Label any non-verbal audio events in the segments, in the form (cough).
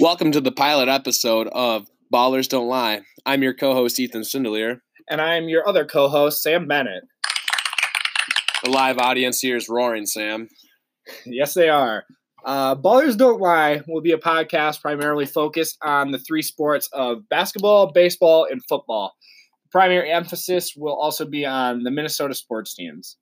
Welcome to the pilot episode of Ballers Don't Lie. I'm your co-host Ethan Sindelier. And I'm your other co-host, Sam Bennett. The live audience here is roaring, Sam. Yes, they are. Uh, Ballers Don't Lie will be a podcast primarily focused on the three sports of basketball, baseball, and football. Primary emphasis will also be on the Minnesota sports teams.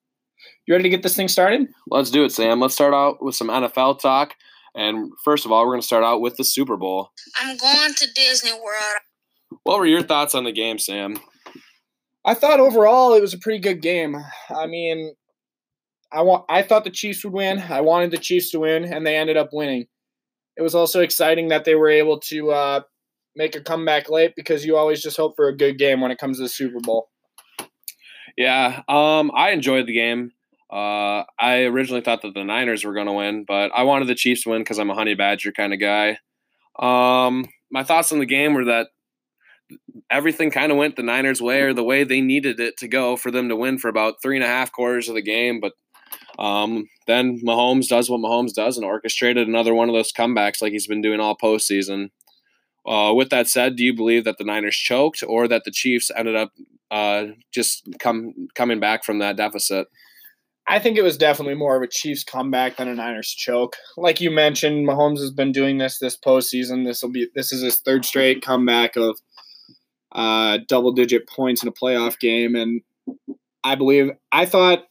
You ready to get this thing started? Let's do it, Sam. Let's start out with some NFL talk. And first of all, we're going to start out with the Super Bowl. I'm going to Disney World. What were your thoughts on the game, Sam? I thought overall it was a pretty good game. I mean, I want I thought the Chiefs would win. I wanted the Chiefs to win, and they ended up winning. It was also exciting that they were able to uh, make a comeback late because you always just hope for a good game when it comes to the Super Bowl. Yeah, um, I enjoyed the game. Uh, I originally thought that the Niners were going to win, but I wanted the Chiefs to win because I'm a Honey Badger kind of guy. Um, my thoughts on the game were that everything kind of went the Niners' way or the way they needed it to go for them to win for about three and a half quarters of the game. But um, then Mahomes does what Mahomes does and orchestrated another one of those comebacks like he's been doing all postseason. Uh, with that said, do you believe that the Niners choked or that the Chiefs ended up uh, just come coming back from that deficit? I think it was definitely more of a Chiefs comeback than a Niners choke. Like you mentioned, Mahomes has been doing this this postseason. This will be this is his third straight comeback of uh, double digit points in a playoff game, and I believe I thought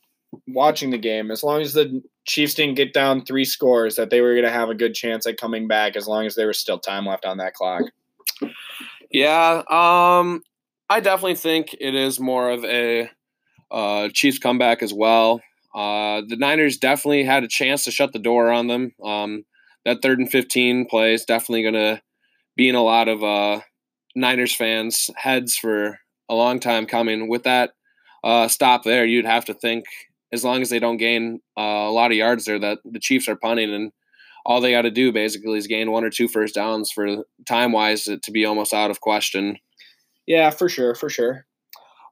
watching the game, as long as the Chiefs didn't get down three scores, that they were going to have a good chance at coming back, as long as there was still time left on that clock. Yeah, um, I definitely think it is more of a uh, Chiefs comeback as well. Uh, the Niners definitely had a chance to shut the door on them. Um, that third and 15 play is definitely going to be in a lot of uh, Niners fans' heads for a long time coming. With that uh, stop there, you'd have to think, as long as they don't gain uh, a lot of yards there, that the Chiefs are punting and all they got to do basically is gain one or two first downs for time wise to be almost out of question. Yeah, for sure, for sure.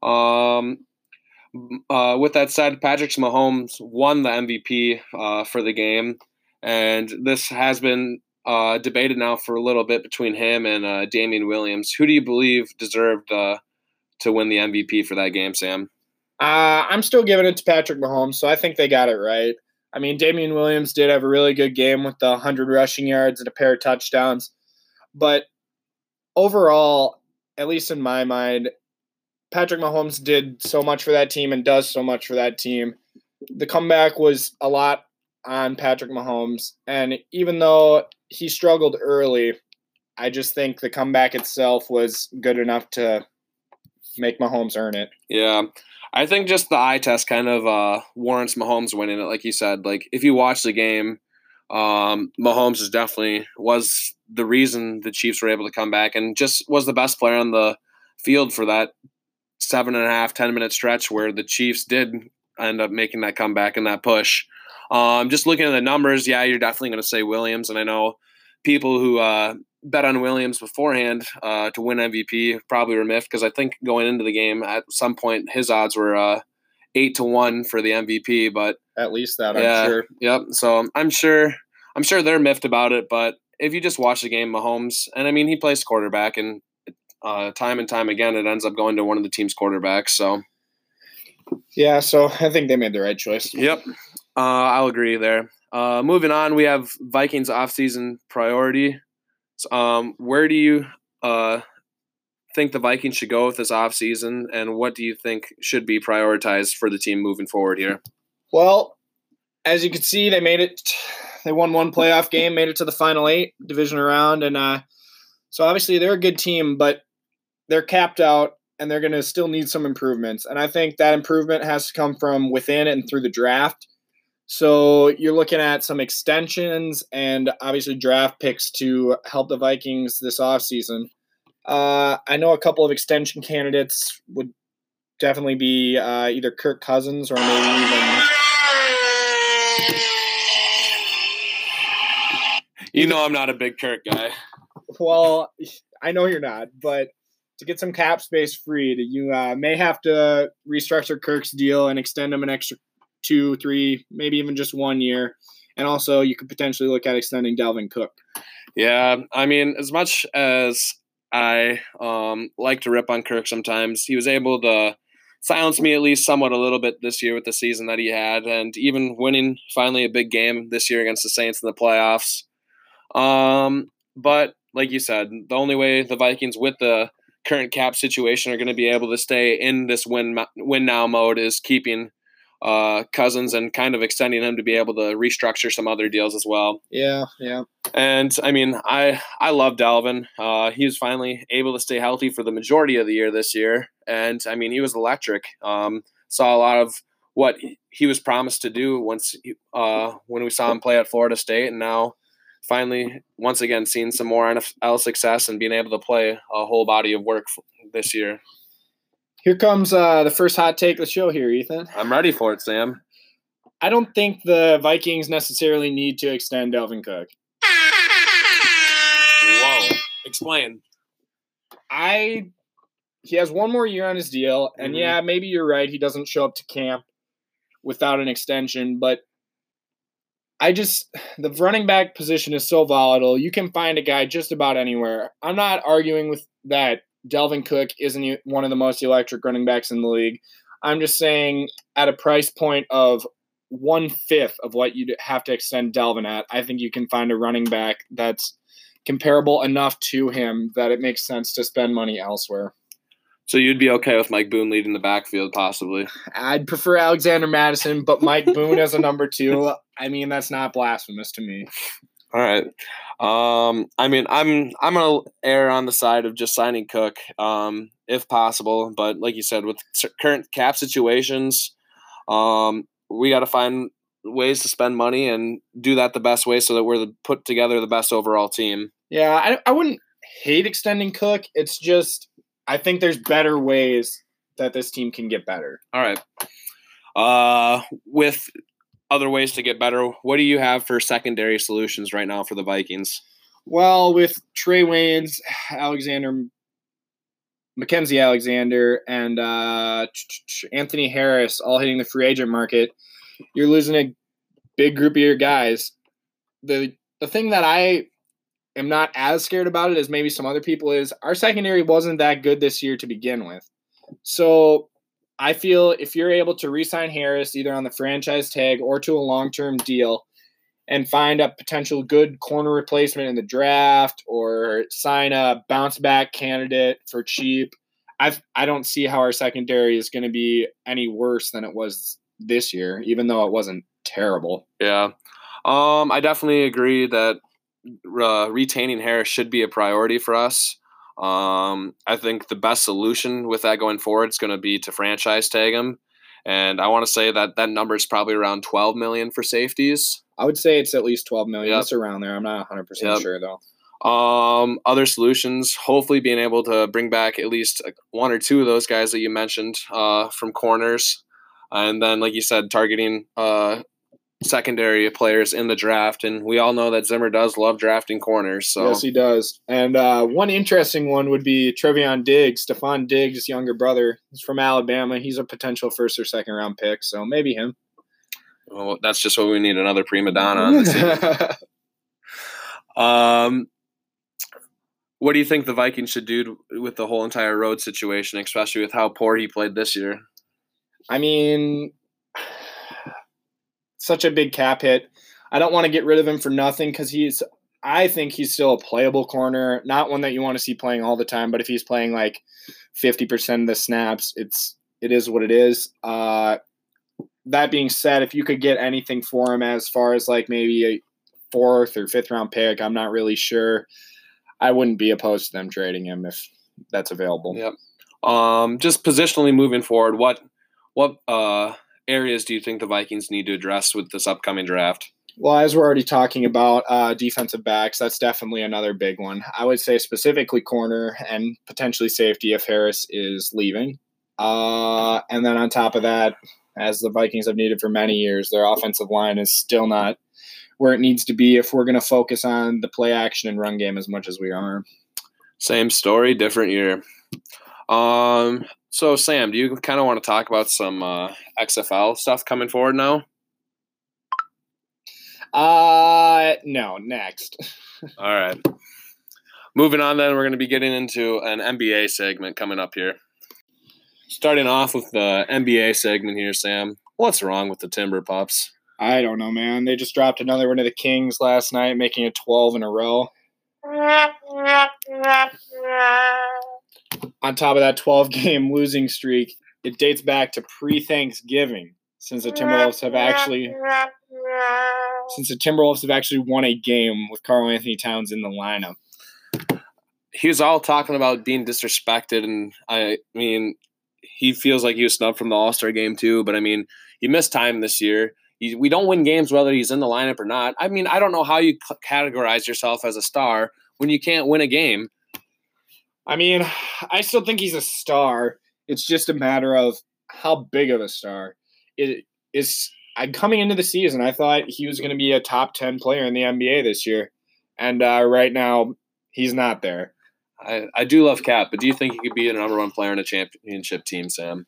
Um, uh, with that said, Patrick Mahomes won the MVP uh, for the game, and this has been uh, debated now for a little bit between him and uh, Damien Williams. Who do you believe deserved uh, to win the MVP for that game, Sam? Uh, I'm still giving it to Patrick Mahomes, so I think they got it right. I mean, Damien Williams did have a really good game with the 100 rushing yards and a pair of touchdowns, but overall, at least in my mind, Patrick Mahomes did so much for that team and does so much for that team. The comeback was a lot on Patrick Mahomes. And even though he struggled early, I just think the comeback itself was good enough to make Mahomes earn it. Yeah. I think just the eye test kind of uh, warrants Mahomes winning it, like you said. Like if you watch the game, um, Mahomes is definitely was the reason the Chiefs were able to come back and just was the best player on the field for that seven and a half, ten minute stretch where the Chiefs did end up making that comeback and that push. Um, just looking at the numbers, yeah, you're definitely going to say Williams, and I know people who uh, bet on Williams beforehand uh, to win MVP probably were miffed because I think going into the game at some point his odds were uh, eight to one for the MVP, but at least that yeah, I'm sure. Yep. So I'm sure I'm sure they're miffed about it, but if you just watch the game, Mahomes, and I mean he plays quarterback, and uh, time and time again, it ends up going to one of the team's quarterbacks. So, yeah, so I think they made the right choice. Yep, uh, I'll agree there. Uh, moving on, we have Vikings offseason priority. Um, where do you uh, think the Vikings should go with this offseason, and what do you think should be prioritized for the team moving forward here? Well, as you can see, they made it. They won one playoff game, made it to the final eight division round, and uh, so obviously they're a good team. But they're capped out and they're going to still need some improvements. And I think that improvement has to come from within and through the draft. So you're looking at some extensions and obviously draft picks to help the Vikings this offseason. Uh, I know a couple of extension candidates would definitely be uh, either Kirk Cousins or maybe even. You know, I'm not a big Kirk guy. Well, I know you're not, but to get some cap space freed, you uh, may have to restructure Kirk's deal and extend him an extra two, three, maybe even just one year. And also, you could potentially look at extending Dalvin Cook. Yeah, I mean, as much as I um, like to rip on Kirk sometimes, he was able to silence me at least somewhat a little bit this year with the season that he had, and even winning finally a big game this year against the Saints in the playoffs. Um, but like you said, the only way the Vikings with the current cap situation are going to be able to stay in this win win now mode is keeping uh, Cousins and kind of extending him to be able to restructure some other deals as well. Yeah, yeah. And I mean, I I love Dalvin. Uh, he was finally able to stay healthy for the majority of the year this year, and I mean, he was electric. Um, saw a lot of what he was promised to do once uh, when we saw him play at Florida State, and now finally once again seeing some more NFL success and being able to play a whole body of work this year. Here comes uh, the first hot take of the show here, Ethan. I'm ready for it, Sam. I don't think the Vikings necessarily need to extend Dalvin Cook. Whoa. Explain. I he has one more year on his deal, and Mhm. yeah, maybe you're right. He doesn't show up to camp without an extension, but I just the running back position is so volatile. You can find a guy just about anywhere. I'm not arguing with that. Dalvin Cook isn't one of the most electric running backs in the league. I'm just saying at a price point of one fifth of what you'd have to extend Dalvin at, I think you can find a running back that's comparable enough to him that it makes sense to spend money elsewhere. So you'd be okay with Mike Boone leading the backfield, possibly? I'd prefer Alexander Mattison, but Mike Boone as a number two, I mean, that's not blasphemous to me. All right. Um, I mean, I'm I'm gonna err on the side of just signing Cook, um, if possible. But like you said, with current cap situations, um, we got to find ways to spend money and do that the best way, so that we're the, put together the best overall team. Yeah, I, I wouldn't hate extending Cook. It's just, I think there's better ways that this team can get better. All right. Uh, with other ways to get better, what do you have for secondary solutions right now for the Vikings? Well, with Trae Waynes, Alexander, Mackenzie Alexander, and uh, Anthony Harris all hitting the free agent market, you're losing a big group of your guys. The the thing that I am not as scared about it as maybe some other people is our secondary wasn't that good this year to begin with. So I feel if you're able to re-sign Harris either on the franchise tag or to a long-term deal and find a potential good corner replacement in the draft or sign a bounce back candidate for cheap, I I don't see how our secondary is going to be any worse than it was this year, even though it wasn't terrible. Yeah. Um, I definitely agree that uh, retaining Harris should be a priority for us. Um, I think the best solution with that going forward is going to be to franchise tag him, and I want to say that that number is probably around 12 million for safeties. I would say it's at least 12 million. Yep. It's around there. I'm not 100% Yep. sure though. Um, other solutions, hopefully being able to bring back at least uh, one or two of those guys that you mentioned uh, from corners, and then like you said, targeting uh, secondary players in the draft. And we all know that Zimmer does love drafting corners. So Yes, he does. And uh, one interesting one would be Trevon Diggs, Stefon Diggs' younger brother. He's from Alabama. He's a potential first or second round pick, so maybe him. well, that's just what we need another prima donna on the team. (laughs) Um, what do you think the Vikings should do with the whole entire Rhodes situation, especially with how poor he played this year? I mean, such a big cap hit. I don't want to get rid of him for nothing because he's. I think he's still a playable corner, not one that you want to see playing all the time. But if he's playing like fifty percent of the snaps, it's it is what it is. Uh, that being said, if you could get anything for him as far as like maybe a fourth or fifth round pick, I'm not really sure. I wouldn't be opposed to them trading him if that's available. Yep. Um, just positionally moving forward, what what uh, areas do you think the Vikings need to address with this upcoming draft? Well, as we're already talking about uh, defensive backs, that's definitely another big one. I would say specifically corner and potentially safety if Harris is leaving. Uh, and then on top of that, as the Vikings have needed for many years, their offensive line is still not where it needs to be if we're going to focus on the play action and run game as much as we are. Same story, different year. Um, so Sam, do you kind of want to talk about some uh, XFL stuff coming forward now? Uh no, next. (laughs) All right. Moving on, then, we're going to be getting into an NBA segment coming up here. Starting off with the NBA segment here, Sam. What's wrong with the Timber Pups? I don't know, man. They just dropped another one of the Kings last night, making it 12 in a row. (laughs) On top of that 12 (laughs) game losing streak, it dates back to pre Thanksgiving since the Timberwolves have actually since the Timberwolves have actually won a game with Karl-Anthony Towns in the lineup. He was all talking about being disrespected, and I mean, he feels like he was snubbed from the All Star game too. But I mean, he missed time this year. He, we don't win games whether he's in the lineup or not. I mean, I don't know how you c- categorize yourself as a star when you can't win a game. I mean, I still think he's a star. It's just a matter of how big of a star. It is. I'm coming into the season, I thought he was going to be a top ten player in the NBA this year, and uh, right now he's not there. I, I do love Cap, but do you think he could be a number one player in a championship team, Sam?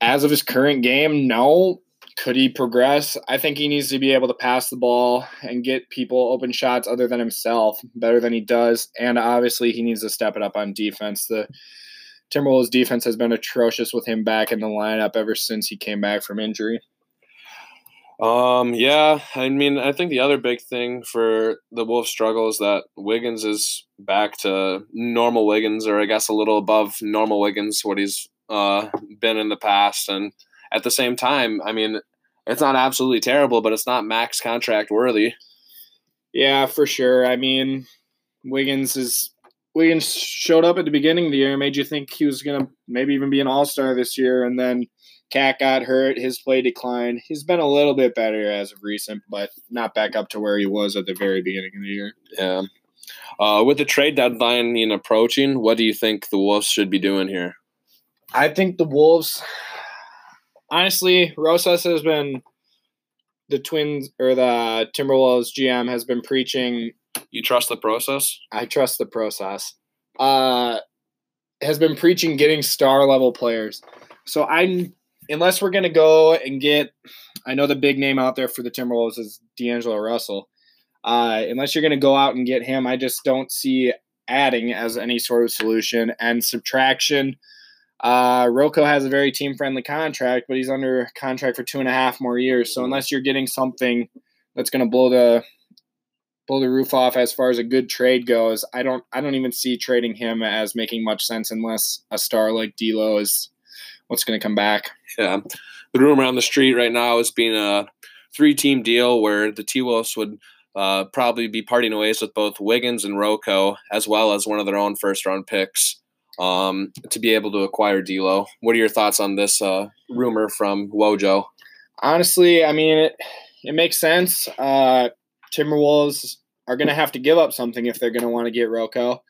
As of his current game, no. Could he progress? I think he needs to be able to pass the ball and get people open shots other than himself better than he does. And obviously, he needs to step it up on defense. The Timberwolves defense has been atrocious with him back in the lineup ever since he came back from injury. Um, yeah, I mean, I think the other big thing for the Wolves' struggle is that Wiggins is back to normal Wiggins, or I guess a little above normal Wiggins, what he's uh, been in the past. And at the same time, I mean, it's not absolutely terrible, but it's not max contract worthy. Yeah, for sure. I mean, Wiggins is Wiggins showed up at the beginning of the year, made you think he was gonna maybe even be an All Star this year, and then KAT got hurt, his play declined. He's been a little bit better as of recent, but not back up to where he was at the very beginning of the year. Yeah. Uh, with the trade deadline in approaching, what do you think the Wolves should be doing here? I think the Wolves, honestly, Rosas has been the Twins or the Timberwolves GM has been preaching. You trust the process? I trust the process. Uh, has been preaching getting star level players. So I'm unless we're gonna go and get, I know the big name out there for the Timberwolves is D'Angelo Russell. Uh, unless you're gonna go out and get him, I just don't see adding as any sort of solution and subtraction. Uh, has a very team friendly contract, but he's under contract for two and a half more years. So unless you're getting something that's going to blow the blow the roof off as far as a good trade goes, I don't I don't even see trading him as making much sense unless a star like D'Lo is what's going to come back. Yeah, the rumor on the street right now is being a three team deal where the T Wolves would uh, probably be parting ways with both Wiggins and RoCo, as well as one of their own first round picks um, to be able to acquire D'Lo. What are your thoughts on this uh, rumor from Wojo? Honestly, I mean it. It makes sense. Uh, Timberwolves are going to have to give up something if they're going to want to get RoCo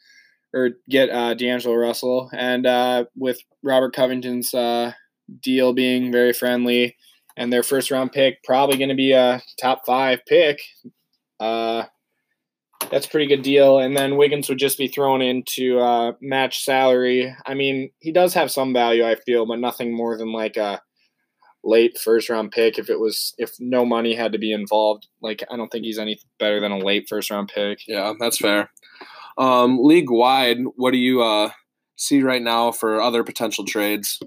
or get uh, D'Angelo Russell, and uh, with Robert Covington's uh, deal being very friendly and their first round pick probably going to be a top five pick. Uh, that's a pretty good deal. And then Wiggins would just be thrown into uh, match salary. I mean, he does have some value, I feel, but nothing more than like a late first round pick. If it was, if no money had to be involved, like I don't think he's any better than a late first round pick. Yeah, that's fair. Um, league wide, what do you uh, see right now for other potential trades?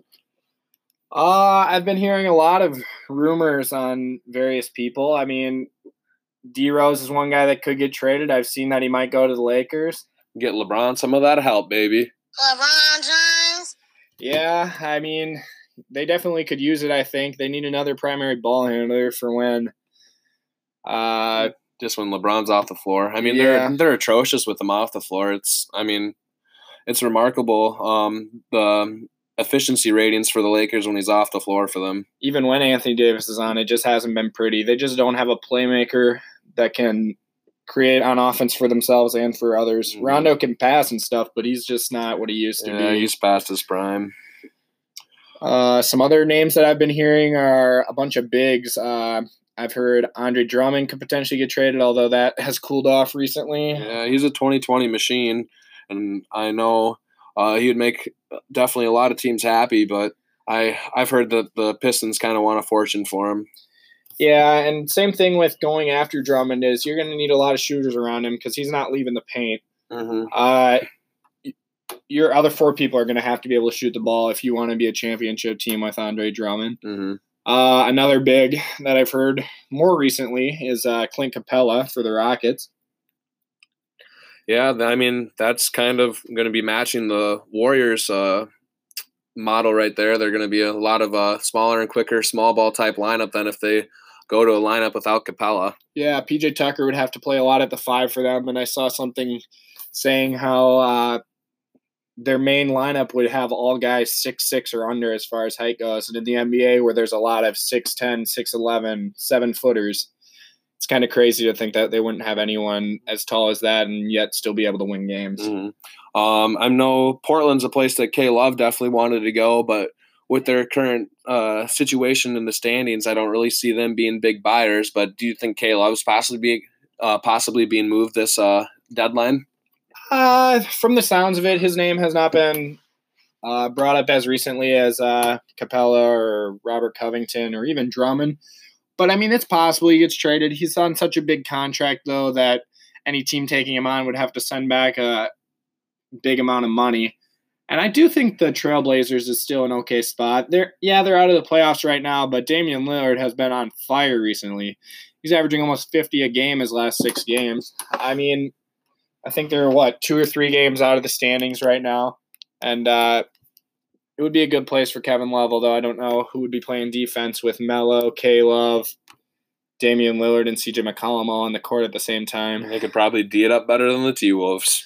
Uh, I've been hearing a lot of rumors on various people. I mean, D Rose is one guy that could get traded. I've seen that he might go to the Lakers. Get LeBron some of that help, baby. LeBron James. Yeah, I mean, they definitely could use it. I think they need another primary ball handler for when. Uh, just when LeBron's off the floor. I mean, Yeah. they're they're atrocious with him off the floor. It's I mean, it's remarkable um, the efficiency ratings for the Lakers when he's off the floor for them. even when Anthony Davis is on, it just hasn't been pretty. They just don't have a playmaker that can create on offense for themselves and for others. Mhm. Rondo can pass and stuff, but he's just not what he used to be. Yeah, be. he's past his prime. Uh, some other names that I've been hearing are a bunch of bigs. Uh, I've heard Andre Drummond could potentially get traded, although that has cooled off recently. Yeah, he's a 2020 machine, and I know uh, he would make definitely a lot of teams happy. But I I've heard that the Pistons kind of want a fortune for him. Yeah, and same thing with going after Drummond is you're going to need a lot of shooters around him because he's not leaving the paint. Mm-hmm. Uh, your other four people are going to have to be able to shoot the ball if you want to be a championship team with Andre Drummond. Mm-hmm. Uh, another big that I've heard more recently is uh, Clint Capela for the Rockets. Yeah, I mean that's kind of going to be matching the Warriors uh, model right there. They're going to be a lot of uh, smaller and quicker small ball type lineup than if they go to a lineup without Capela. Yeah, PJ Tucker would have to play a lot at the five for them, and I saw something saying how uh, their main lineup would have all guys six six or under as far as height goes, and in the NBA where there's a lot of 6'10", 6'11", 7 footers it's kind of crazy to think that they wouldn't have anyone as tall as that and yet still be able to win games. Mm-hmm. Um, I know Portland's a place that K Love definitely wanted to go, but with their current uh, situation in the standings, I don't really see them being big buyers. But do you think K Love's possibly being uh, possibly being moved this uh, deadline? Uh, from the sounds of it, his name has not been uh, brought up as recently as uh, Capela or Robert Covington or even Drummond. But I mean, it's possible he gets traded. He's on such a big contract, though, that any team taking him on would have to send back a big amount of money. And I do think the Trailblazers is still an okay spot. They're yeah, they're out of the playoffs right now, but Damian Lillard has been on fire recently. He's averaging almost 50 a game his last 6 games. I mean, I think they're what, 2 or 3 games out of the standings right now. And uh, it would be a good place for Kevin Love, although I don't know who would be playing defense with Melo, K Love, Damian Lillard, and CJ McCollum all on the court at the same time. They could probably D it up better than the T Wolves.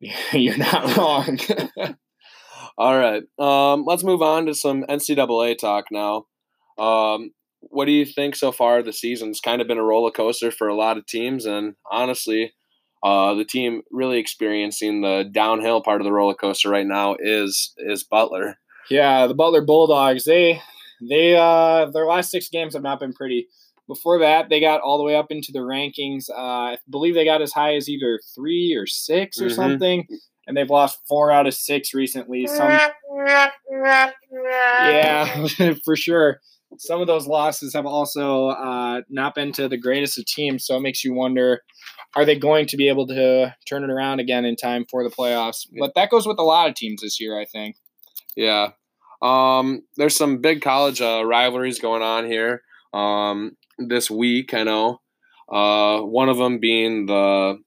(laughs) You're not wrong. (laughs) all right. Um, let's move on to some NCAA talk now. Um, what do you think so far? The season's kind of been a roller coaster for a lot of teams, and honestly, uh, the team really experiencing the downhill part of the roller coaster right now is is Butler. Yeah, the Butler Bulldogs. They they uh, their last six games have not been pretty. Before that, they got all the way up into the rankings. Uh, I believe they got as high as either three or 6 or mm-hmm. something, and they've lost four out of six recently. Some, yeah, (laughs) for sure. Some of those losses have also uh, not been to the greatest of teams, so it makes you wonder are they going to be able to turn it around again in time for the playoffs? But that goes with a lot of teams this year, I think. Yeah. Um, there's some big college uh, rivalries going on here um, this week, I know. Uh, one of them being the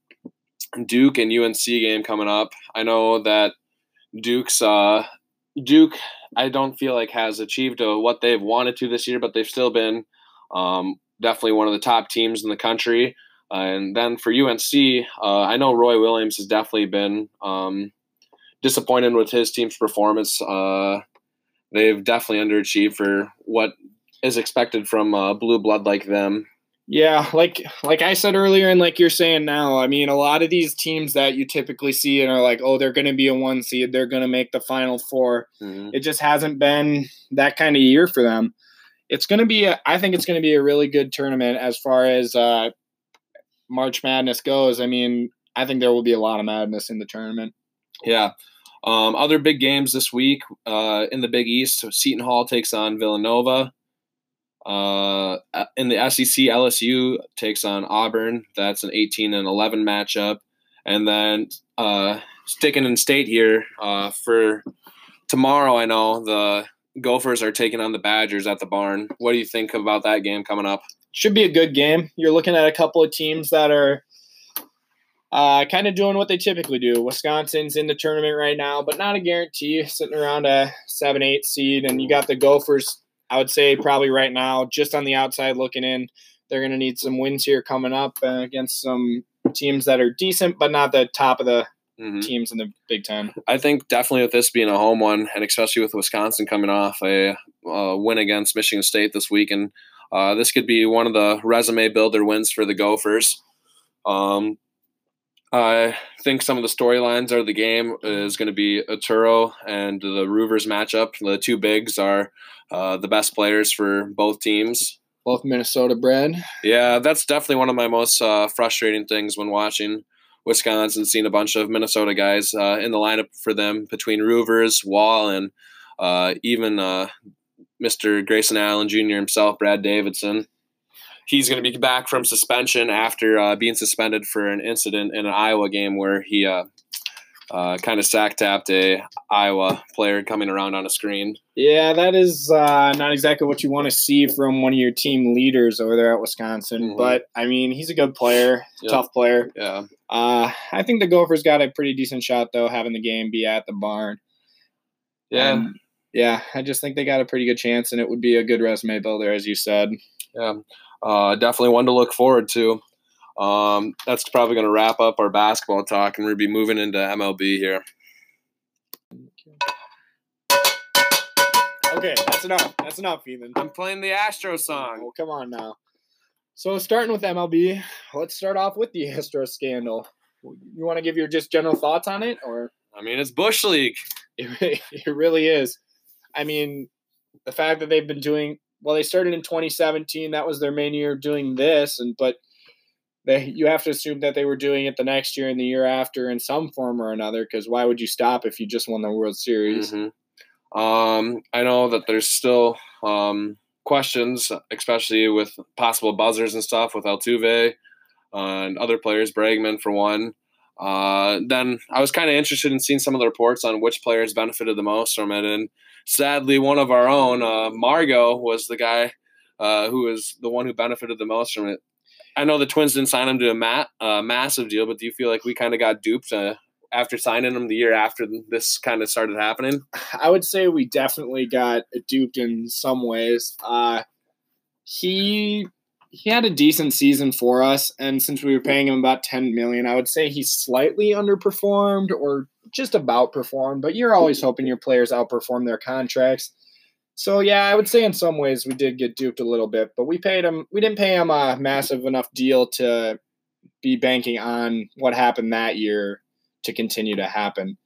Duke and UNC game coming up. I know that Duke's uh, Duke, I don't feel like has achieved uh, what they've wanted to this year, but they've still been um, definitely one of the top teams in the country. Uh, and then for UNC, uh, I know Roy Williams has definitely been um, disappointed with his team's performance. Uh, they've definitely underachieved for what is expected from a blue blood like them. Yeah, like like I said earlier, and like you're saying now, I mean, a lot of these teams that you typically see and are like, oh, they're going to be a one seed, they're going to make the final 4 mm-hmm. It just hasn't been that kind of year for them. It's going to be, a, I think it's going to be a really good tournament as far as uh, March Madness goes, I mean, I think there will be a lot of madness in the tournament. Yeah. Um, other big games this week uh, in the Big East. So Seton Hall takes on Villanova. Uh, in the SEC, LSU takes on Auburn. That's an 18 and 11 matchup. And then uh, sticking in state here uh, for tomorrow, I know the Gophers are taking on the Badgers at the barn. What do you think about that game coming up? should be a good game. You're looking at a couple of teams that are uh, kind of doing what they typically do. Wisconsin's in the tournament right now, but not a guarantee, sitting around a 7 8 seed. And you got the Gophers, I would say, probably right now, just on the outside looking in. They're going to need some wins here coming up uh, against some teams that are decent, but not the top of the mm-hmm. teams in the Big Ten. I think definitely with this being a home one, and especially with Wisconsin coming off a uh, win against Michigan State this week, and uh, this could be one of the resume builder wins for the Gophers. Um, I think some of the storylines of the game is going to be Oturu and the Reuvers matchup. The two bigs are uh, the best players for both teams. Both Minnesota bred. Yeah, that's definitely one of my most uh, frustrating things when watching Wisconsin, seeing a bunch of Minnesota guys uh, in the lineup for them between Reuvers, Wahl, and uh, even uh, Mr. Grayson Allen Jr. himself, Brad Davison. He's going to be back from suspension after uh, being suspended for an incident in an Iowa game where he uh, uh, kind of sack tapped a Iowa player coming around on a screen. Yeah, that is uh, not exactly what you want to see from one of your team leaders over there at Wisconsin. Mhm. But I mean, he's a good player, Yep. tough player. Yeah, Uh, I think the Gophers got a pretty decent shot though, having the game be at the barn. yeah, And, yeah. I just think they got a pretty good chance, and it would be a good resume builder, as you said. yeah. Uh, definitely one to look forward to. Um, that's probably going to wrap up our basketball talk, and we'll be moving into MLB here. Okay, that's enough. That's enough, Ethan. I'm playing the Astro song. Oh, come on now. So starting with MLB, let's start off with the (laughs) Astro scandal. You want to give your just general thoughts on it, or I mean, it's Bush League. it, (laughs) it really is. I mean, the fact that they've been doing well, they started in 2017. That was their main year doing this, and but they you have to assume that they were doing it the next year and the year after in some form or another. Because why would you stop if you just won the World Series? Mhm. Um, I know that there's still um, questions, especially with possible buzzers and stuff with Altuve uh, and other players, Bregman for one. Uh, then I was kind of interested in seeing some of the reports on which players benefited the most from it, and sadly, one of our own, uh, Margot, was the guy uh, who was the one who benefited the most from it. I know the Twins didn't sign him to a mat, uh, massive deal, but do you feel like we kind of got duped uh, after signing him the year after this kind of started happening? I would say we definitely got duped in some ways. Uh, he he had a decent season for us, and since we were paying him about ten million, I would say he slightly underperformed or just about performed. But you're always hoping your players outperform their contracts. So yeah, I would say in some ways we did get duped a little bit, but we paid him. We didn't pay him a massive enough deal to be banking on what happened that year to continue to happen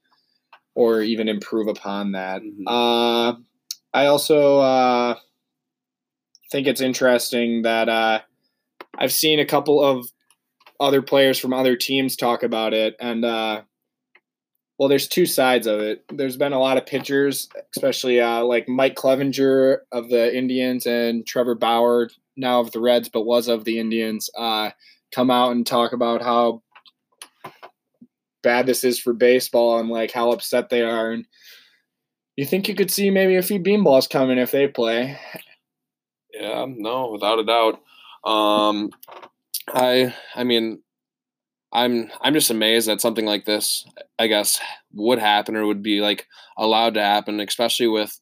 or even improve upon that. Mhm. Uh, I also uh, think it's interesting that uh, I've seen a couple of other players from other teams talk about it, and uh, well, there's two sides of it. There's been a lot of pitchers, especially uh, like Mike Clevinger of the Indians and Trevor Bauer, now of the Reds, but was of the Indians, uh, come out and talk about how bad this is for baseball and like how upset they are. And you think you could see maybe a few beanballs coming if they play. Yeah, no, without a doubt. Um, I, I mean, I'm, I'm just amazed that something like this, I guess, would happen or would be like allowed to happen, especially with.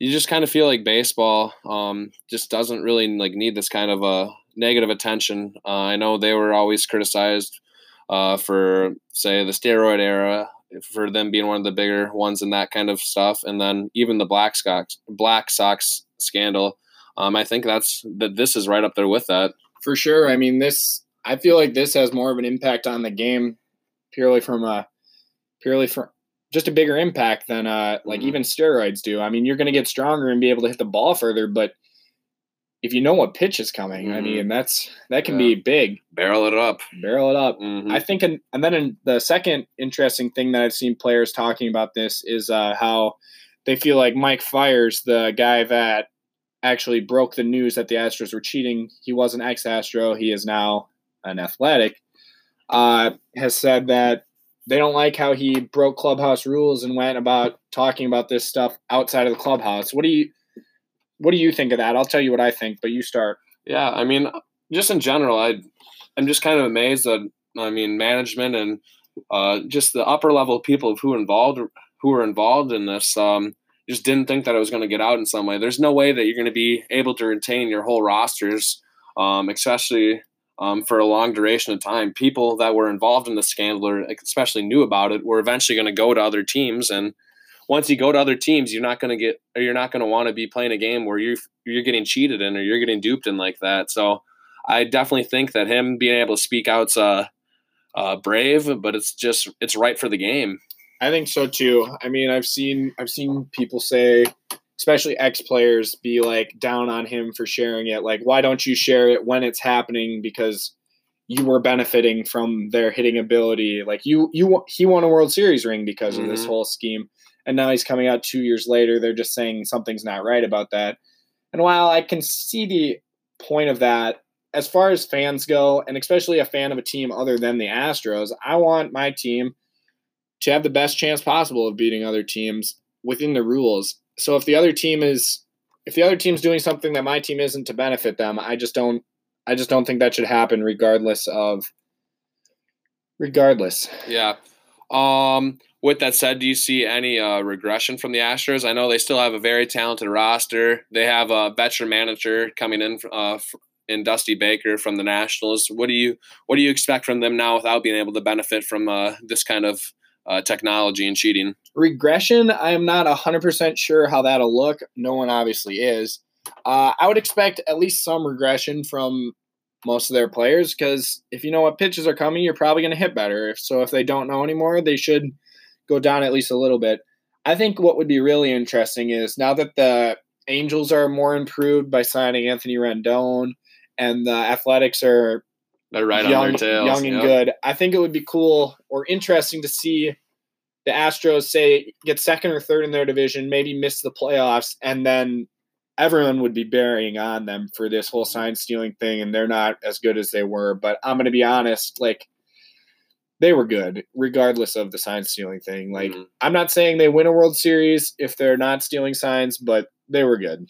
You just kind of feel like baseball um, just doesn't really like need this kind of a negative attention. Uh, I know they were always criticized uh, for, say, the steroid era, for them being one of the bigger ones in that kind of stuff, and then even the Black Sox, Black Sox scandal. Um, I think that's that. This is right up there with that. For sure. I mean, this, I feel like this has more of an impact on the game purely from a, purely from, just a bigger impact than uh like Mhm. even steroids do. I mean, you're going to get stronger and be able to hit the ball further, but if you know what pitch is coming, I Mhm. mean, that's that can Yeah. be big. Barrel it up. Barrel it up. Mhm. I think, in, and then in the second interesting thing that I've seen players talking about this is uh, how they feel like Mike Fiers, the guy that actually broke the news that the Astros were cheating, he was an ex Astro, he is now an athletic, uh, has said that they don't like how he broke clubhouse rules and went about talking about this stuff outside of the clubhouse. What do you what do you think of that? I'll tell you what I think, but you start. Yeah, I mean, just in general, I I'm just kind of amazed that I mean management and uh, just the upper level people who involved who were involved in this um, just didn't think that it was going to get out in some way. There's no way that you're going to be able to retain your whole rosters, um, especially um, for a long duration of time. People that were involved in the scandal or especially knew about it were eventually going to go to other teams and once you go to other teams, you're not going to get, or you're not going to want to be playing a game where you're you're getting cheated in, or you're getting duped in like that. So, I definitely think that him being able to speak out's uh, uh, brave, but it's just it's right for the game. I think so too. I mean, I've seen I've seen people say, especially ex players, be like down on him for sharing it. Like, why don't you share it when it's happening? Because you were benefiting from their hitting ability. Like you, you, he won a World Series ring because of this Mhm. whole scheme. And now he's coming out two years later. They're just saying something's not right about that. And while I can see the point of that, as far as fans go, and especially a fan of a team other than the Astros, I want my team to have the best chance possible of beating other teams within the rules. So if the other team is if the other team's doing something that my team isn't to benefit them, I just don't I just don't think that should happen regardless of regardless. Yeah. Um with that said, do you see any uh, regression from the Astros? I know they still have a very talented roster. They have a veteran manager coming in uh, in Dusty Baker from the Nationals. What do you what do you expect from them now without being able to benefit from uh, this kind of uh, technology and cheating? Regression, I am not 100% sure how that'll look. No one obviously is. Uh, I would expect at least some regression from most of their players because if you know what pitches are coming, you're probably going to hit better. If, so if they don't know anymore, they should – go down at least a little bit. I think what would be really interesting is now that the Angels are more improved by signing Anthony Rendon and the Athletics are They're right young, on their tails. young and Yep. good. I think it would be cool or interesting to see the Astros say get second or third in their division, maybe miss the playoffs, and then everyone would be burying on them for this whole sign stealing thing, and they're not as good as they were. But I'm gonna be honest, like they were good, regardless of the sign stealing thing. Like Mhm. I'm not saying they win a World Series if they're not stealing signs, but they were good.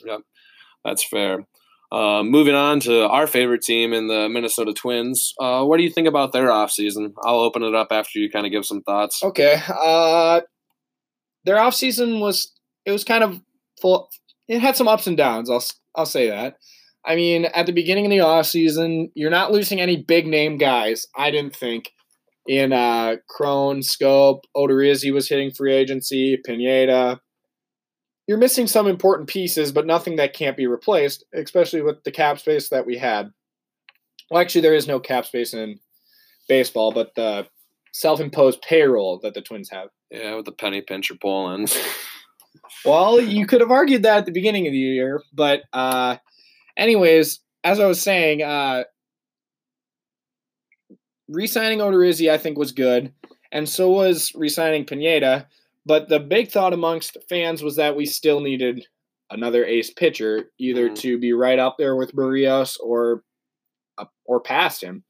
That's fair. Uh, moving on to our favorite team in the Minnesota Twins. Uh, what do you think about their offseason? I'll open it up after you kind of give some thoughts. Okay. Uh their offseason was it was kind of full it had some ups and downs. I'll I'll say that. I mean, at the beginning of the offseason, you're not losing any big name guys, I didn't think. In uh Cron, Schoop, Odorizzi was hitting free agency, Pineda. You're missing some important pieces, but nothing that can't be replaced, especially with the cap space that we had. Well, actually, there is no cap space in baseball, but the self-imposed payroll that the Twins have. Yeah, with the penny pincher Pohlad. (laughs) Well, you could have argued that at the beginning of the year, but uh, anyways, as I was saying, uh, re-signing Odorizzi I think was good, and so was re-signing Pineda. But the big thought amongst fans was that we still needed another ace pitcher, either Mhm. to be right up there with Berrios or up or past him.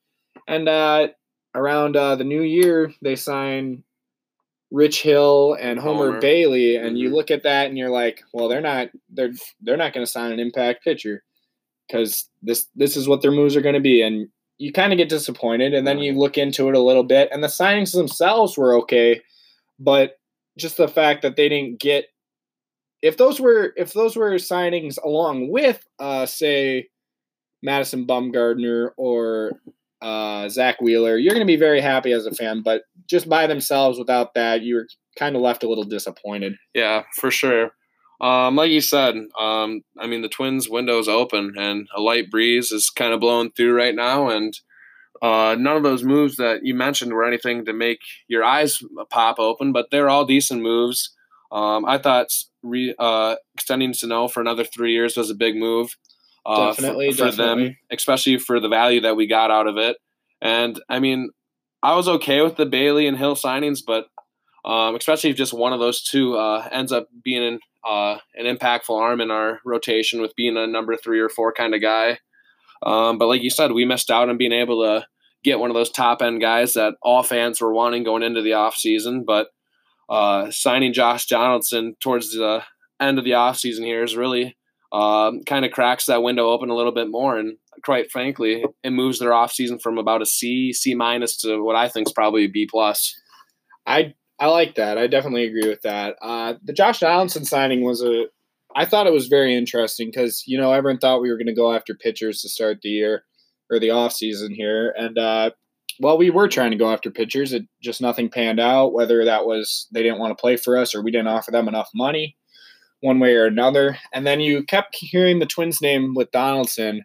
And uh, around uh, the new year, they sign Rich Hill and Homer, Homer. Bailey, and you Mhm. look at that and you're like, well, they're not they're they're not going to sign an impact pitcher because this this is what their moves are going to be, and you kind of get disappointed. And then you look into it a little bit, and the signings themselves were okay, but just the fact that they didn't get if those were if those were signings along with uh say Madison Bumgarner or uh, Zack Wheeler, you're going to be very happy as a fan. But just by themselves, without that, you were kind of left a little disappointed. yeah, for sure. Um, like you said, um, I mean the Twins' window's open and a light breeze is kind of blowing through right now, and uh, none of those moves that you mentioned were anything to make your eyes pop open, but they're all decent moves. Um, I thought re, uh, extending Sano for another three years was a big move. Uh, Definitely, for, them, definitely. especially for the value that we got out of it. And I mean, I was okay with the Bailey and Hill signings, but um, especially if just one of those two uh, ends up being an, uh, an impactful arm in our rotation with being a number three or four kind of guy. Um, but like you said, we missed out on being able to get one of those top end guys that all fans were wanting going into the offseason. But uh, signing Josh Donaldson towards the end of the offseason here is really um, kind of cracks that window open a little bit more. And quite frankly, it moves their offseason from about a C, C minus to what I think is probably a B plus. I I like that. I definitely agree with that. Uh, the Josh Donaldson signing was a. I thought it was very interesting because you know everyone thought we were going to go after pitchers to start the year or the off season here, and uh, well, we were trying to go after pitchers. It just nothing panned out. Whether that was they didn't want to play for us or we didn't offer them enough money, one way or another. And then you kept hearing the Twins' name with Donaldson,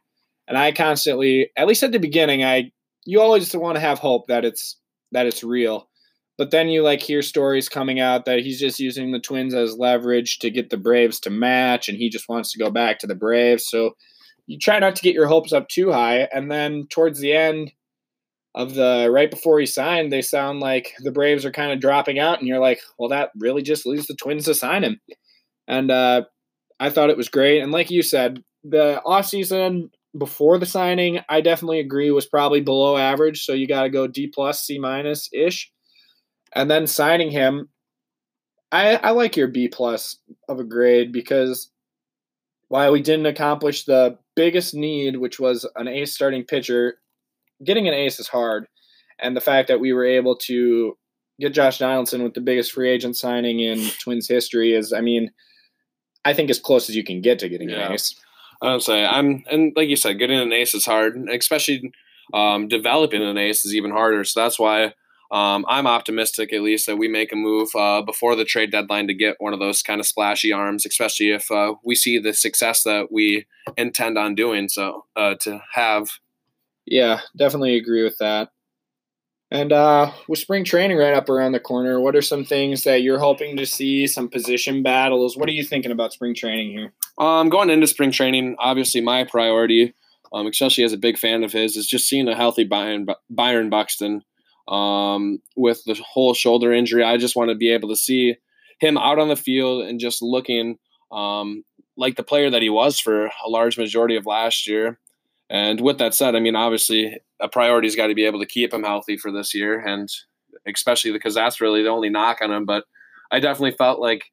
and I constantly, at least at the beginning, I you always want to have hope that it's that it's real. But then you like hear stories coming out that he's just using the Twins as leverage to get the Braves to match, and he just wants to go back to the Braves. So you try not to get your hopes up too high, and then towards the end, of the right before he signed, they sound like the Braves are kind of dropping out, and you're like, well, that really just leaves the Twins to sign him. And uh, I thought it was great. And like you said, the offseason before the signing, I definitely agree was probably below average. So you got to go D plus, C minus ish. And then signing him, I, I like your B plus of a grade because while we didn't accomplish the biggest need, which was an ace starting pitcher, getting an ace is hard. And the fact that we were able to get Josh Donaldson with the biggest free agent signing in (laughs) Twins history is, I mean, I think as close as you can get to getting Yeah. an ace. I would say I'm, and like you said, getting an ace is hard, especially um, developing an ace is even harder. So that's why um, I'm optimistic, at least, that we make a move uh, before the trade deadline to get one of those kind of splashy arms, especially if uh, we see the success that we intend on doing. So uh, to have, Yeah, definitely agree with that. And uh, with spring training right up around the corner, what are some things that you're hoping to see? Some position battles. What are you thinking about spring training here? um, going into spring training, obviously my priority, um, especially as a big fan of his, is just seeing a healthy Byron, Byron Buxton. Um, with the whole shoulder injury, I just want to be able to see him out on the field and just looking um, like the player that he was for a large majority of last year. And with that said, I mean, obviously, a priority's got to be able to keep him healthy for this year, and especially because that's really the only knock on him. But I definitely felt like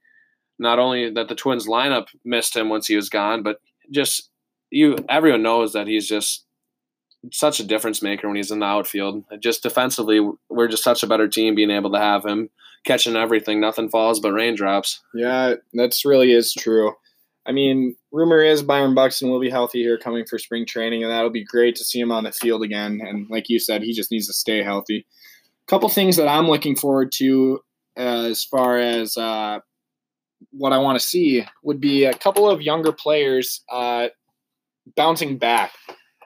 not only that the Twins lineup missed him once he was gone, but just you, everyone knows that he's just such a difference maker when he's in the outfield. Just defensively, we're just such a better team being able to have him catching everything. Nothing falls but raindrops. Yeah, that's really is true. I mean, rumor is Byron Buxton will be healthy here coming for spring training, and that'll be great to see him on the field again. And like you said, he just needs to stay healthy. A couple things that I'm looking forward to uh, as far as uh, what I want to see would be a couple of younger players uh, bouncing back.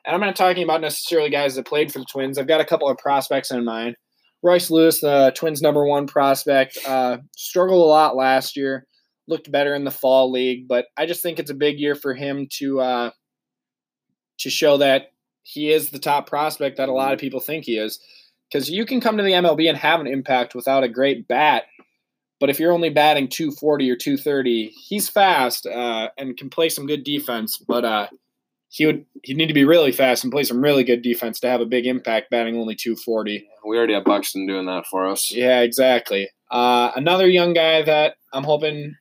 And I'm not talking about necessarily guys that played for the Twins. I've got a couple of prospects in mind. Royce Lewis, the Twins' number one prospect, uh, struggled a lot last year. Looked better in the fall league, but I just think it's a big year for him to uh, to show that he is the top prospect that a lot of people think he is. Because you can come to the MLB and have an impact without a great bat, but if you're only batting 240 or 230, he's fast uh, and can play some good defense. But uh, he would he'd need to be really fast and play some really good defense to have a big impact batting only 240. We already have Buxton doing that for us. Yeah, exactly. Uh, another young guy that I'm hoping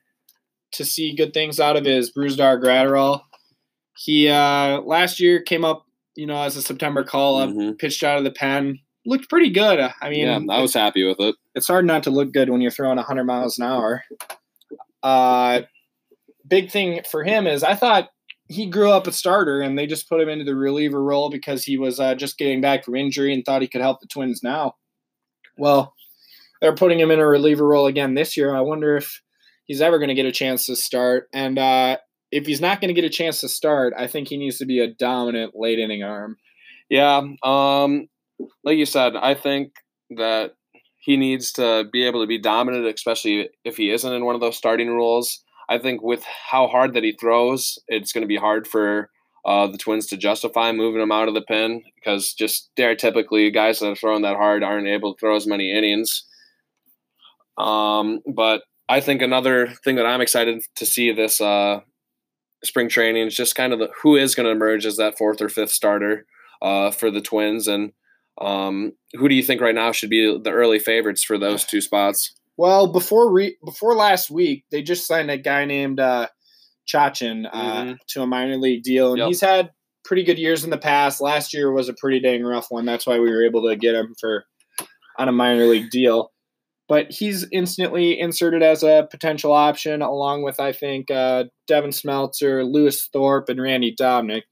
to see good things out of is Brusdar Graterol. He uh, last year came up, you know, as a September call up, Mhm. pitched out of the pen, looked pretty good. I mean, yeah, I was happy with it. it's hard not to look good when you're throwing 100 miles an hour. Uh, big thing for him is I thought he grew up a starter and they just put him into the reliever role because he was uh, just getting back from injury and thought he could help the Twins now. Well, they're putting him in a reliever role again this year. I wonder if he's ever going to get a chance to start. And uh, if he's not going to get a chance to start, I think he needs to be a dominant late inning arm. Yeah, um, like you said, I think that he needs to be able to be dominant, especially if he isn't in one of those starting roles. I think with how hard that he throws, it's going to be hard for uh, the Twins to justify moving him out of the pen because just stereotypically, guys that are throwing that hard aren't able to throw as many innings. Um, but I think another thing that I'm excited to see this uh, spring training is just kind of the, who is going to emerge as that fourth or fifth starter uh, for the Twins, and um, who do you think right now should be the early favorites for those (sighs) two spots? Well, before re- before last week, they just signed a guy named uh, Chacín uh, Mhm. to a minor league deal, and Yep. he's had pretty good years in the past. Last year was a pretty dang rough one. That's why we were able to get him for on a minor league deal. But he's instantly inserted as a potential option, along with I think uh, Devin Smeltzer, Lewis Thorpe, and Randy Dobnak.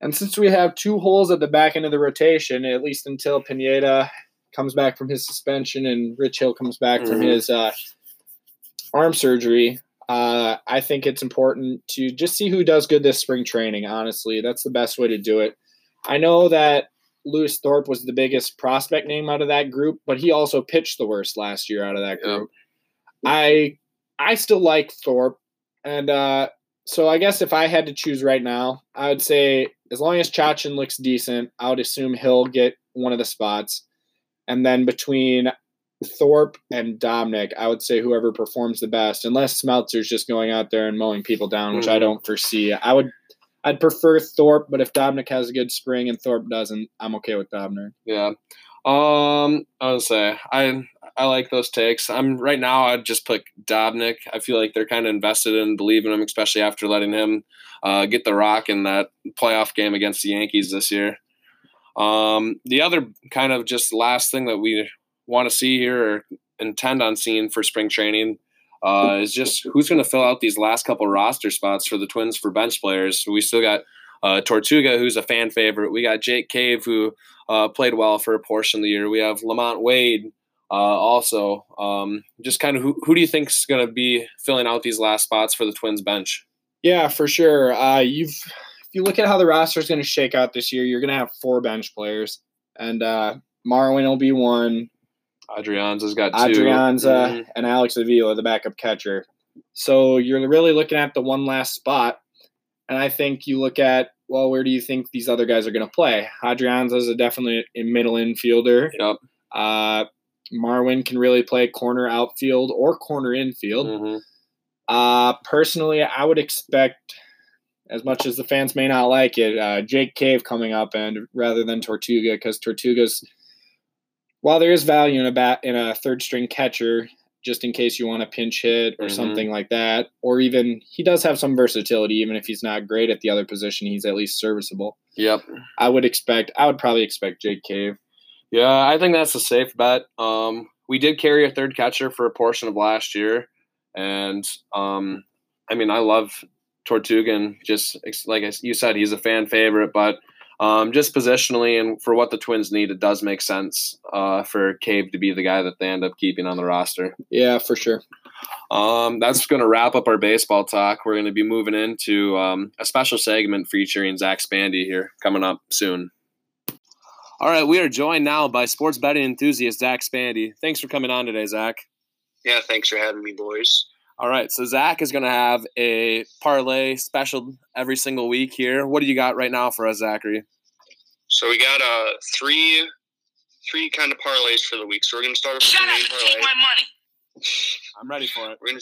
And since we have two holes at the back end of the rotation, at least until Pineda comes back from his suspension and Rich Hill comes back from Mhm. his uh, arm surgery, uh, I think it's important to just see who does good this spring training. Honestly, that's the best way to do it. I know that Lewis Thorpe was the biggest prospect name out of that group, but he also pitched the worst last year out of that Yep. group. I I still like Thorpe, and uh, so I guess if I had to choose right now, I would say as long as Chacín looks decent, I would assume he'll get one of the spots. And then between Thorpe and Dominic, I would say whoever performs the best, unless Smeltzer's just going out there and mowing people down, which I Mhm. don't foresee. I would I'd prefer Thorpe, but if Dominic has a good spring and Thorpe doesn't, I'm okay with Dominic. Yeah. Um, I would say I I like those takes. I'm right now. I'd just put Dobnak. I feel like they're kind of invested in believing him, especially after letting him uh, get the rock in that playoff game against the Yankees this year. Um, the other kind of just last thing that we want to see here or intend on seeing for spring training uh, is just who's going to fill out these last couple roster spots for the Twins for bench players. We still got uh, Tortuga, who's a fan favorite. We got Jake Cave, who uh, played well for a portion of the year. We have LaMonte Wade uh, also. Um, just kind of who, who do you think is going to be filling out these last spots for the Twins bench? Yeah, for sure. Uh, you've you look at how the roster is going to shake out this year, you're going to have four bench players, and uh, Marwin will be one. Adrianza's got two. Adrianza Mhm. and Alex Avila, the backup catcher. So you're really looking at the one last spot. And I think you look at, well, where do you think these other guys are going to play? Adrianza is a definitely a middle infielder. Yep. Uh, Marwin can really play corner outfield or corner infield. Mhm. Uh, personally, I would expect, as much as the fans may not like it, uh, Jake Cave coming up and rather than Tortuga because Tortuga's, while there is value in a bat in a third string catcher, just in case you want a pinch hit or Mhm. something like that, or even he does have some versatility. Even if he's not great at the other position, he's at least serviceable. Yep. I would expect. I would probably expect Jake Cave. Yeah, I think that's a safe bet. Um, we did carry a third catcher for a portion of last year, and um, I mean, I love Tortugan. Just like you said, he's a fan favorite, but um, just positionally and for what the Twins need, it does make sense uh, for Cave to be the guy that they end up keeping on the roster. Yeah, for sure. Um, that's going to wrap up our baseball talk. We're going to be moving into um, a special segment featuring Zach Spandy here coming up soon. All right, we are joined now by sports betting enthusiast Zach Spandy. Thanks for coming on today, Zach. Yeah, thanks for having me, boys. All right, so Zach is going to have a parlay special every single week here. What do you got right now for us, Zachary? So we got uh three three kind of parlays for the week. So we're gonna start with the main parlay. money. I'm ready for it. We're gonna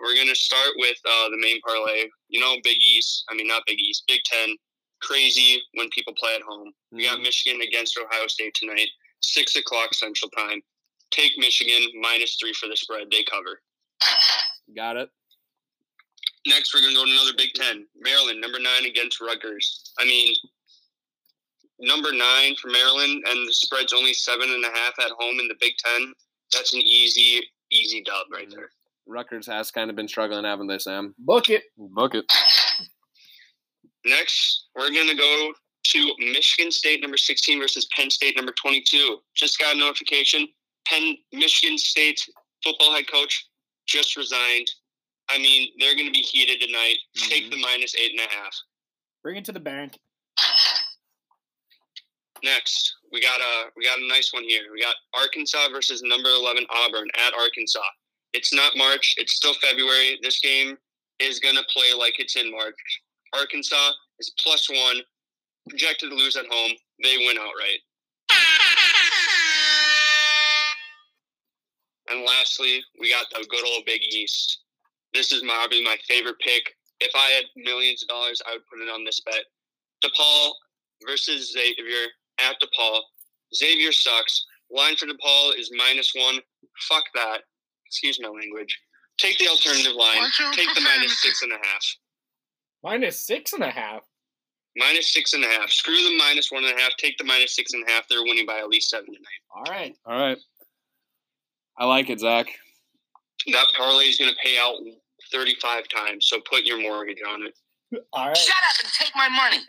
we're gonna start with uh, the main parlay. You know, Big East. I mean, not Big East. Big Ten. Crazy when people play at home. We got Michigan against Ohio State tonight, six o'clock Central Time. Take Michigan minus three for the spread. They cover. (laughs) Got it. Next, we're gonna go to another Big Ten. Maryland, number nine against Rutgers. I mean, number nine for Maryland, and the spread's only seven and a half at home in the Big Ten. That's an easy, easy dub right mm-hmm. there. Rutgers has kind of been struggling, haven't they, Sam? Book it. Book it. Next, we're gonna go to Michigan State, number sixteen versus Penn State, number twenty-two. Just got a notification. Penn, Michigan State football head coach just resigned. I mean, they're gonna be heated tonight. Take Mhm. the minus eight and a half. Bring it to the bank. Next, we got a we got a nice one here. We got Arkansas versus number eleven Auburn at Arkansas. It's not March. It's still February. This game is gonna play like it's in March. Arkansas is plus one, projected to lose at home. They win outright. And lastly, we got the good old Big East. This is probably my favorite pick. If I had millions of dollars, I would put it on this bet. DePaul versus Xavier at DePaul. Xavier sucks. Line for DePaul is minus one. Fuck that. Excuse my language. Take the alternative line. Take the minus six and a half. Minus six and a half. Minus six and a half. Screw the minus one and a half. Take the minus six and a half. They're winning by at least seven tonight. All right. All right. I like it, Zach. That parlay is going to pay out 35 times. So put your mortgage on it. All right. Shut up and take my money.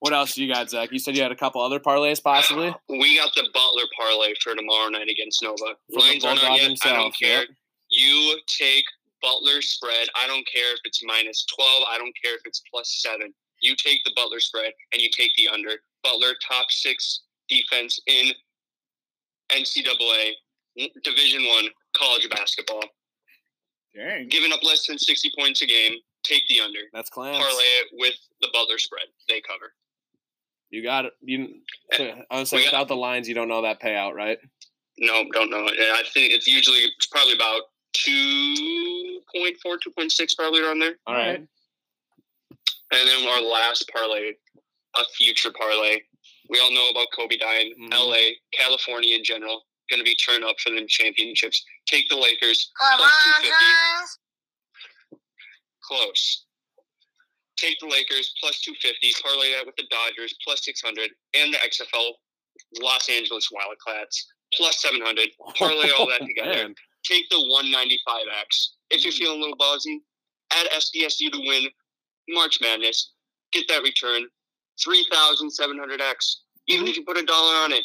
What else do you got, Zach? You said you had a couple other parlays, possibly. We got the Butler parlay for tomorrow night against Nova. Lines aren't out Bulldog yet. I don't care. yep. You take Butler spread. I don't care if it's minus 12. I don't care if it's plus seven. You take the Butler spread and you take the under. Butler, top six defense in NCAA Division One college basketball. Dang. Giving up less than 60 points a game. take the under. That's clams. Parlay it with the Butler spread. They cover. You got it. You. I was saying We got- without the lines, you don't know that payout, right? No, don't know. And I think it's usually it's probably about 2.4, 2.6 probably around there. All right. And then our last parlay, a future parlay. We all know about Kobe dying. Mhm. LA, California in general, going to be turned up for the championships. Take the Lakers. Plus 250. Close. Take the Lakers plus 250. Parlay that with the Dodgers plus 600. And the XFL Los Angeles Wildcats plus 700. Parlay all that (laughs) oh, together. Man. take the 195x. If you're feeling a little ballsy, add SDSU to win March Madness. Get that return, 3,700x. Even if you put a dollar on it,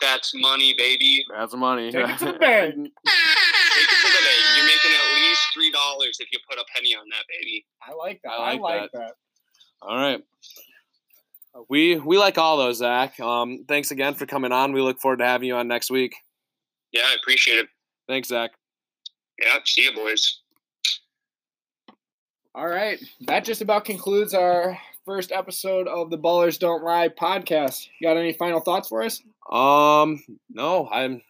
that's money, baby. That's money. Take it to the (laughs) bank. Take it to the bank. You're making at least three dollars if you put a penny on that, baby. I like that. I like that. All right. We we like all those, Zach. Um, thanks again for coming on. We look forward to having you on next week. Yeah, I appreciate it. Thanks, Zach. Yeah, see you, boys. All right. That just about concludes our first episode of the Ballers Don't Lie podcast. You got any final thoughts for us? Um, no, I'm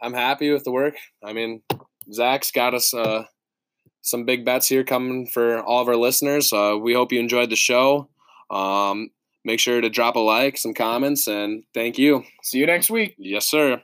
I'm happy with the work. I mean, Zach's got us uh, some big bets here coming for all of our listeners. Uh, we hope you enjoyed the show. Um, make sure to drop a like, some comments, and thank you. See you next week. Yes, sir.